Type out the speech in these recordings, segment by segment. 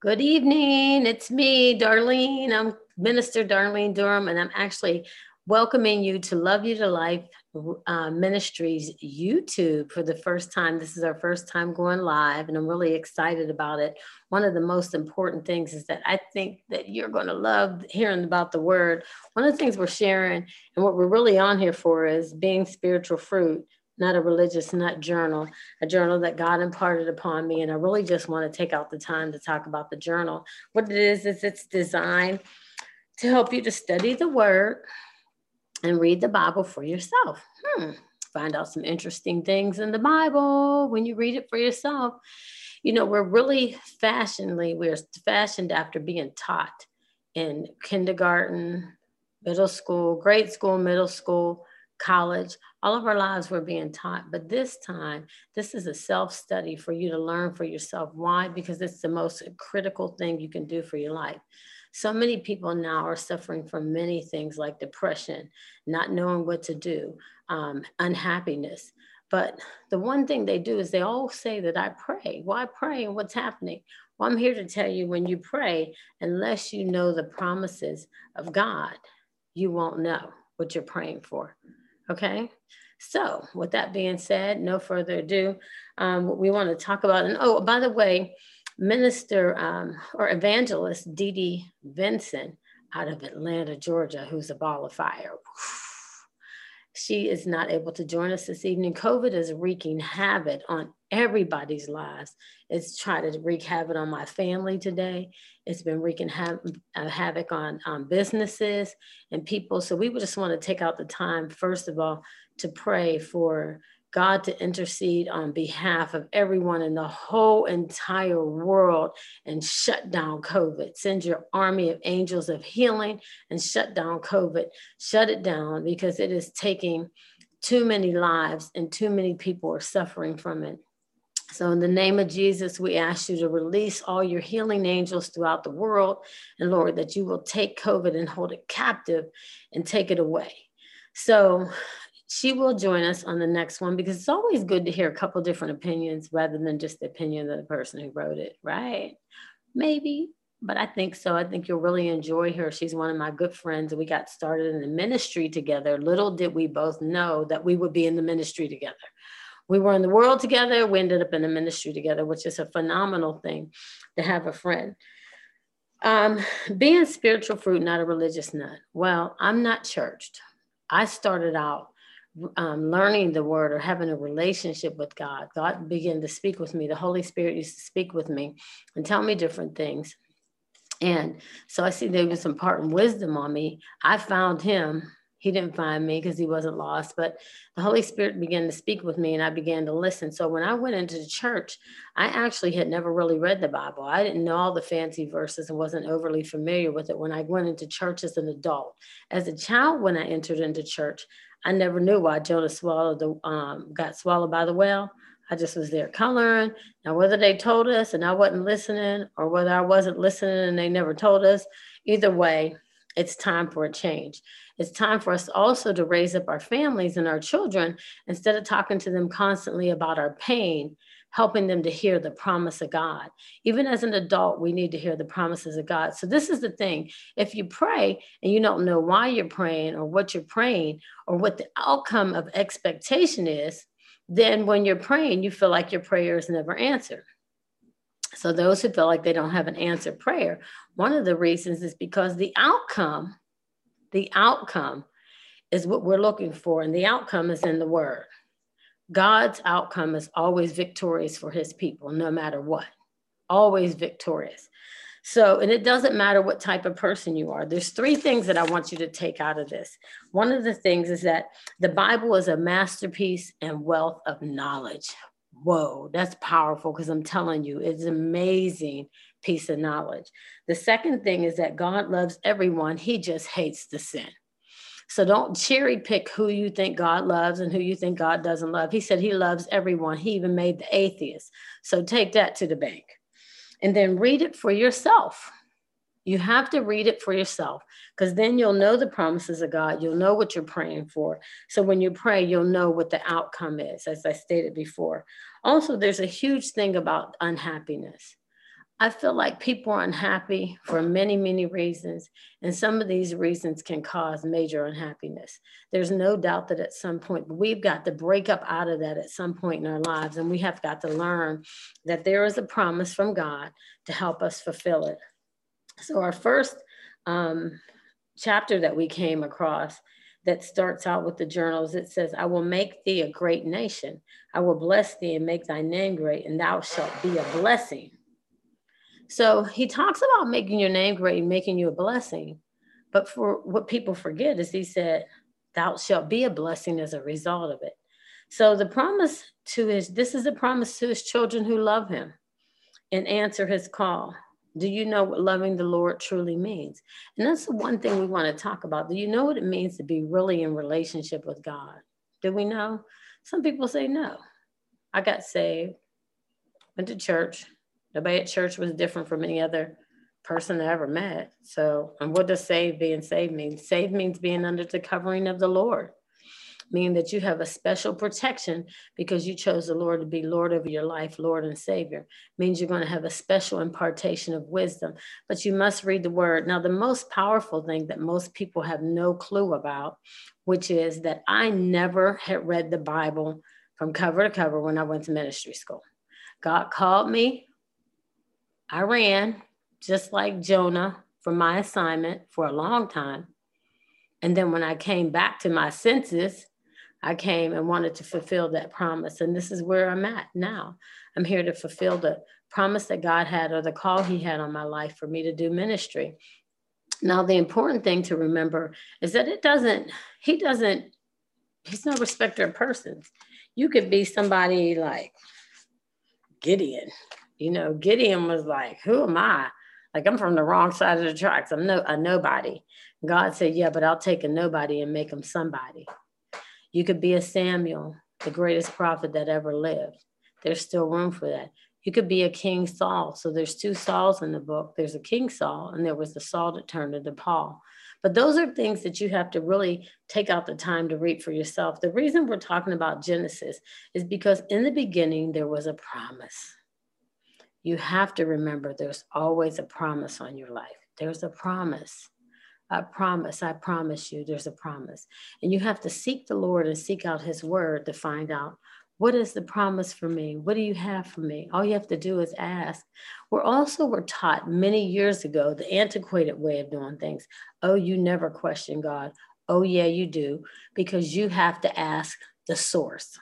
Good evening. It's me, Darlene. I'm Minister Darlene Durham, and I'm actually welcoming you to Love You to Life uh, Ministries YouTube for the first time. This is our first time going live, and I'm really excited about it. One of the most important things is that I think that you're going to love hearing about the word. One of the things we're sharing and what we're really on here for is being spiritual fruit not a religious nut journal, a journal that God imparted upon me. And I really just want to take out the time to talk about the journal. What it is, is it's designed to help you to study the word, and read the Bible for yourself. Hmm. Find out some interesting things in the Bible when you read it for yourself. You know, we're really fashionably, we're fashioned after being taught in kindergarten, middle school, grade school, middle school, college. All of our lives we're being taught. But this time, this is a self study for you to learn for yourself. Why? Because it's the most critical thing you can do for your life. So many people now are suffering from many things like depression, not knowing what to do, um, unhappiness. But the one thing they do is they all say that I pray. Why pray and what's happening? Well, I'm here to tell you when you pray, unless you know the promises of God, you won't know what you're praying for. Okay. So, with that being said, no further ado, um, we want to talk about, and oh, by the way, minister um, or evangelist Dee Dee Vinson out of Atlanta, Georgia, who's a ball of fire. She is not able to join us this evening. COVID is wreaking havoc on everybody's lives. It's trying to wreak havoc on my family today. It's been wreaking ha- uh, havoc on um, businesses and people. So we would just want to take out the time, first of all, to pray for God to intercede on behalf of everyone in the whole entire world and shut down COVID. Send your army of angels of healing and shut down COVID. Shut it down because it is taking too many lives and too many people are suffering from it. So, in the name of Jesus, we ask you to release all your healing angels throughout the world. And Lord, that you will take COVID and hold it captive and take it away. So, she will join us on the next one because it's always good to hear a couple different opinions rather than just the opinion of the person who wrote it, right? Maybe, but I think so. I think you'll really enjoy her. She's one of my good friends. We got started in the ministry together. Little did we both know that we would be in the ministry together. We were in the world together. We ended up in the ministry together, which is a phenomenal thing to have a friend. Um, being spiritual fruit, not a religious nut. Well, I'm not churched. I started out um, learning the word or having a relationship with God, God began to speak with me. The Holy Spirit used to speak with me and tell me different things. And so I see there was some part in wisdom on me. I found him. He didn't find me because he wasn't lost, but the Holy Spirit began to speak with me and I began to listen. So when I went into the church, I actually had never really read the Bible. I didn't know all the fancy verses and wasn't overly familiar with it when I went into church as an adult. As a child, when I entered into church, I never knew why Jonah swallowed the um, got swallowed by the whale. I just was there coloring. Now, whether they told us and I wasn't listening, or whether I wasn't listening and they never told us, either way, it's time for a change. It's time for us also to raise up our families and our children instead of talking to them constantly about our pain helping them to hear the promise of God. Even as an adult, we need to hear the promises of God. So, this is the thing if you pray and you don't know why you're praying or what you're praying or what the outcome of expectation is, then when you're praying, you feel like your prayer is never answered. So, those who feel like they don't have an answered prayer, one of the reasons is because the outcome, the outcome is what we're looking for, and the outcome is in the word. God's outcome is always victorious for his people, no matter what, always victorious. So, and it doesn't matter what type of person you are. There's three things that I want you to take out of this. One of the things is that the Bible is a masterpiece and wealth of knowledge. Whoa, that's powerful because I'm telling you, it's amazing piece of knowledge. The second thing is that God loves everyone, He just hates the sin. So don't cherry pick who you think God loves and who you think God doesn't love. He said he loves everyone. He even made the atheist. So take that to the bank and then read it for yourself. You have to read it for yourself because then you'll know the promises of God. You'll know what you're praying for. So when you pray, you'll know what the outcome is, as I stated before. Also, there's a huge thing about unhappiness. I feel like people are unhappy for many, many reasons. And some of these reasons can cause major unhappiness. There's no doubt that at some point, we've got to break up out of that at some point in our lives. And we have got to learn that there is a promise from God to help us fulfill it. So, our first um, chapter that we came across that starts out with the journals, it says, I will make thee a great nation. I will bless thee and make thy name great, and thou shalt be a blessing. So he talks about making your name great and making you a blessing. But for what people forget is he said, Thou shalt be a blessing as a result of it. So the promise to his, this is a promise to his children who love him and answer his call. Do you know what loving the Lord truly means? And that's the one thing we want to talk about. Do you know what it means to be really in relationship with God? Do we know? Some people say no. I got saved, went to church, Nobody at church was different from any other person I ever met. So, and what does saved being saved mean? Saved means being under the covering of the Lord, meaning that you have a special protection because you chose the Lord to be Lord over your life, Lord and Savior. Means you're going to have a special impartation of wisdom, but you must read the word. Now, the most powerful thing that most people have no clue about, which is that I never had read the Bible from cover to cover when I went to ministry school. God called me I ran just like Jonah from my assignment for a long time. And then when I came back to my senses, I came and wanted to fulfill that promise. And this is where I'm at now. I'm here to fulfill the promise that God had or the call He had on my life for me to do ministry. Now, the important thing to remember is that it doesn't, He doesn't, He's no respecter of persons. You could be somebody like Gideon, you know, Gideon was like, Who am I? Like, I'm from the wrong side of the tracks. I'm no, a nobody. God said, Yeah, but I'll take a nobody and make him somebody. You could be a Samuel, the greatest prophet that ever lived. There's still room for that. You could be a King Saul. So there's two Sauls in the book. There's a King Saul, and there was the Saul that turned into Paul. But those are things that you have to really take out the time to read for yourself. The reason we're talking about Genesis is because in the beginning, there was a promise you have to remember there's always a promise on your life. There's a promise. I promise, I promise you, there's a promise. And you have to seek the Lord and seek out his word to find out what is the promise for me? What do you have for me? All you have to do is ask. We're also were taught many years ago the antiquated way of doing things. Oh, you never question God. Oh, yeah, you do, because you have to ask the source.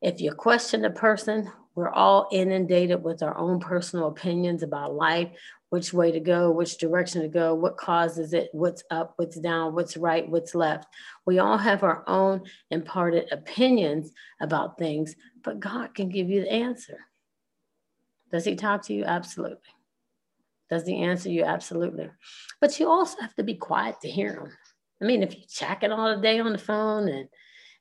If you question a person, we're all inundated with our own personal opinions about life, which way to go, which direction to go, what causes it, what's up, what's down, what's right, what's left. We all have our own imparted opinions about things, but God can give you the answer. Does He talk to you? Absolutely. Does He answer you? Absolutely. But you also have to be quiet to hear Him. I mean, if you're checking all the day on the phone and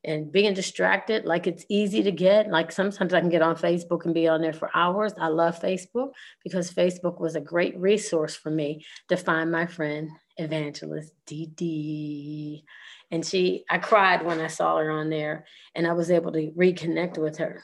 and being distracted like it's easy to get like sometimes i can get on facebook and be on there for hours. I love facebook because facebook was a great resource for me to find my friend evangelist Dee Dee and she i cried when i saw her on there and i was able to reconnect with her.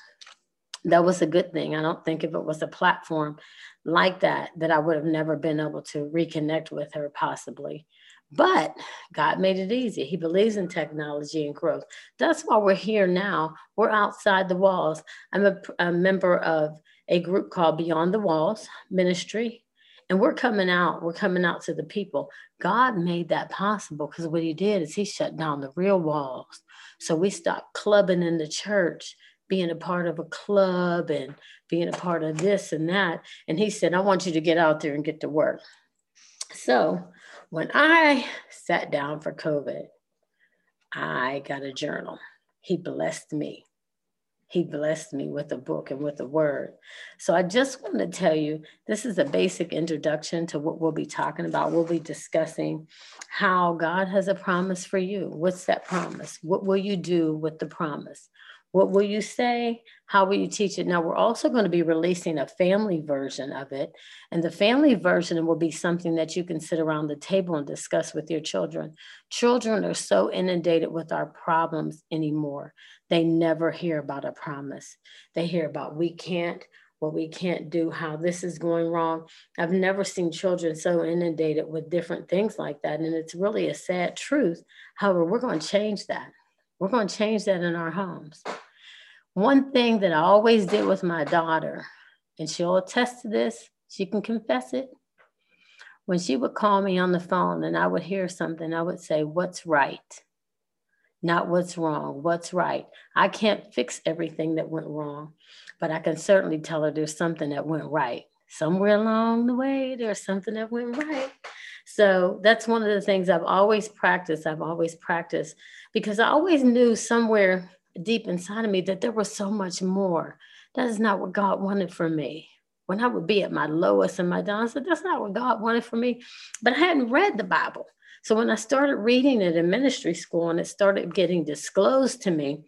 That was a good thing. I don't think if it was a platform like that that i would have never been able to reconnect with her possibly but God made it easy. He believes in technology and growth. That's why we're here now. We're outside the walls. I'm a, a member of a group called Beyond the Walls Ministry, and we're coming out. We're coming out to the people. God made that possible because what He did is He shut down the real walls. So we stopped clubbing in the church being a part of a club and being a part of this and that. And he said, I want you to get out there and get to work. So when I sat down for COVID, I got a journal. He blessed me. He blessed me with a book and with a word. So I just want to tell you this is a basic introduction to what we'll be talking about. We'll be discussing how God has a promise for you. What's that promise? What will you do with the promise? What will you say? How will you teach it? Now, we're also going to be releasing a family version of it. And the family version will be something that you can sit around the table and discuss with your children. Children are so inundated with our problems anymore. They never hear about a promise. They hear about we can't, what we can't do, how this is going wrong. I've never seen children so inundated with different things like that. And it's really a sad truth. However, we're going to change that. We're going to change that in our homes. One thing that I always did with my daughter, and she'll attest to this, she can confess it. When she would call me on the phone and I would hear something, I would say, What's right? Not what's wrong, what's right. I can't fix everything that went wrong, but I can certainly tell her there's something that went right. Somewhere along the way, there's something that went right. So that's one of the things I've always practiced. I've always practiced because I always knew somewhere deep inside of me that there was so much more. That is not what God wanted for me. When I would be at my lowest and my down, I said, that's not what God wanted for me. But I hadn't read the Bible. So when I started reading it in ministry school and it started getting disclosed to me,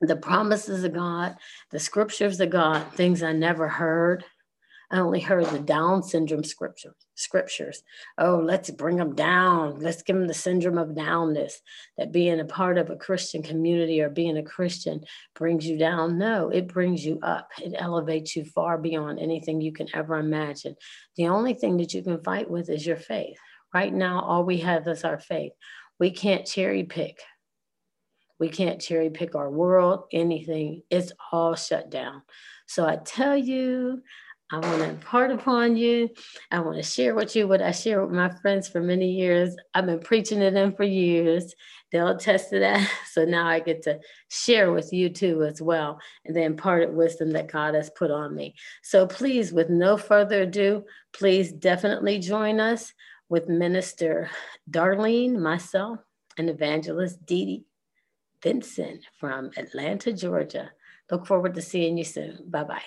the promises of God, the scriptures of God, things I never heard, I only heard the Down syndrome scripture, scriptures. Oh, let's bring them down. Let's give them the syndrome of downness. That being a part of a Christian community or being a Christian brings you down. No, it brings you up. It elevates you far beyond anything you can ever imagine. The only thing that you can fight with is your faith. Right now, all we have is our faith. We can't cherry pick. We can't cherry pick our world, anything. It's all shut down. So I tell you, I want to impart upon you. I want to share with you what I share with my friends for many years. I've been preaching to them for years. They'll attest to that. So now I get to share with you too as well, and the imparted wisdom that God has put on me. So please, with no further ado, please definitely join us with Minister Darlene, myself, and Evangelist Dee Vincent from Atlanta, Georgia. Look forward to seeing you soon. Bye bye.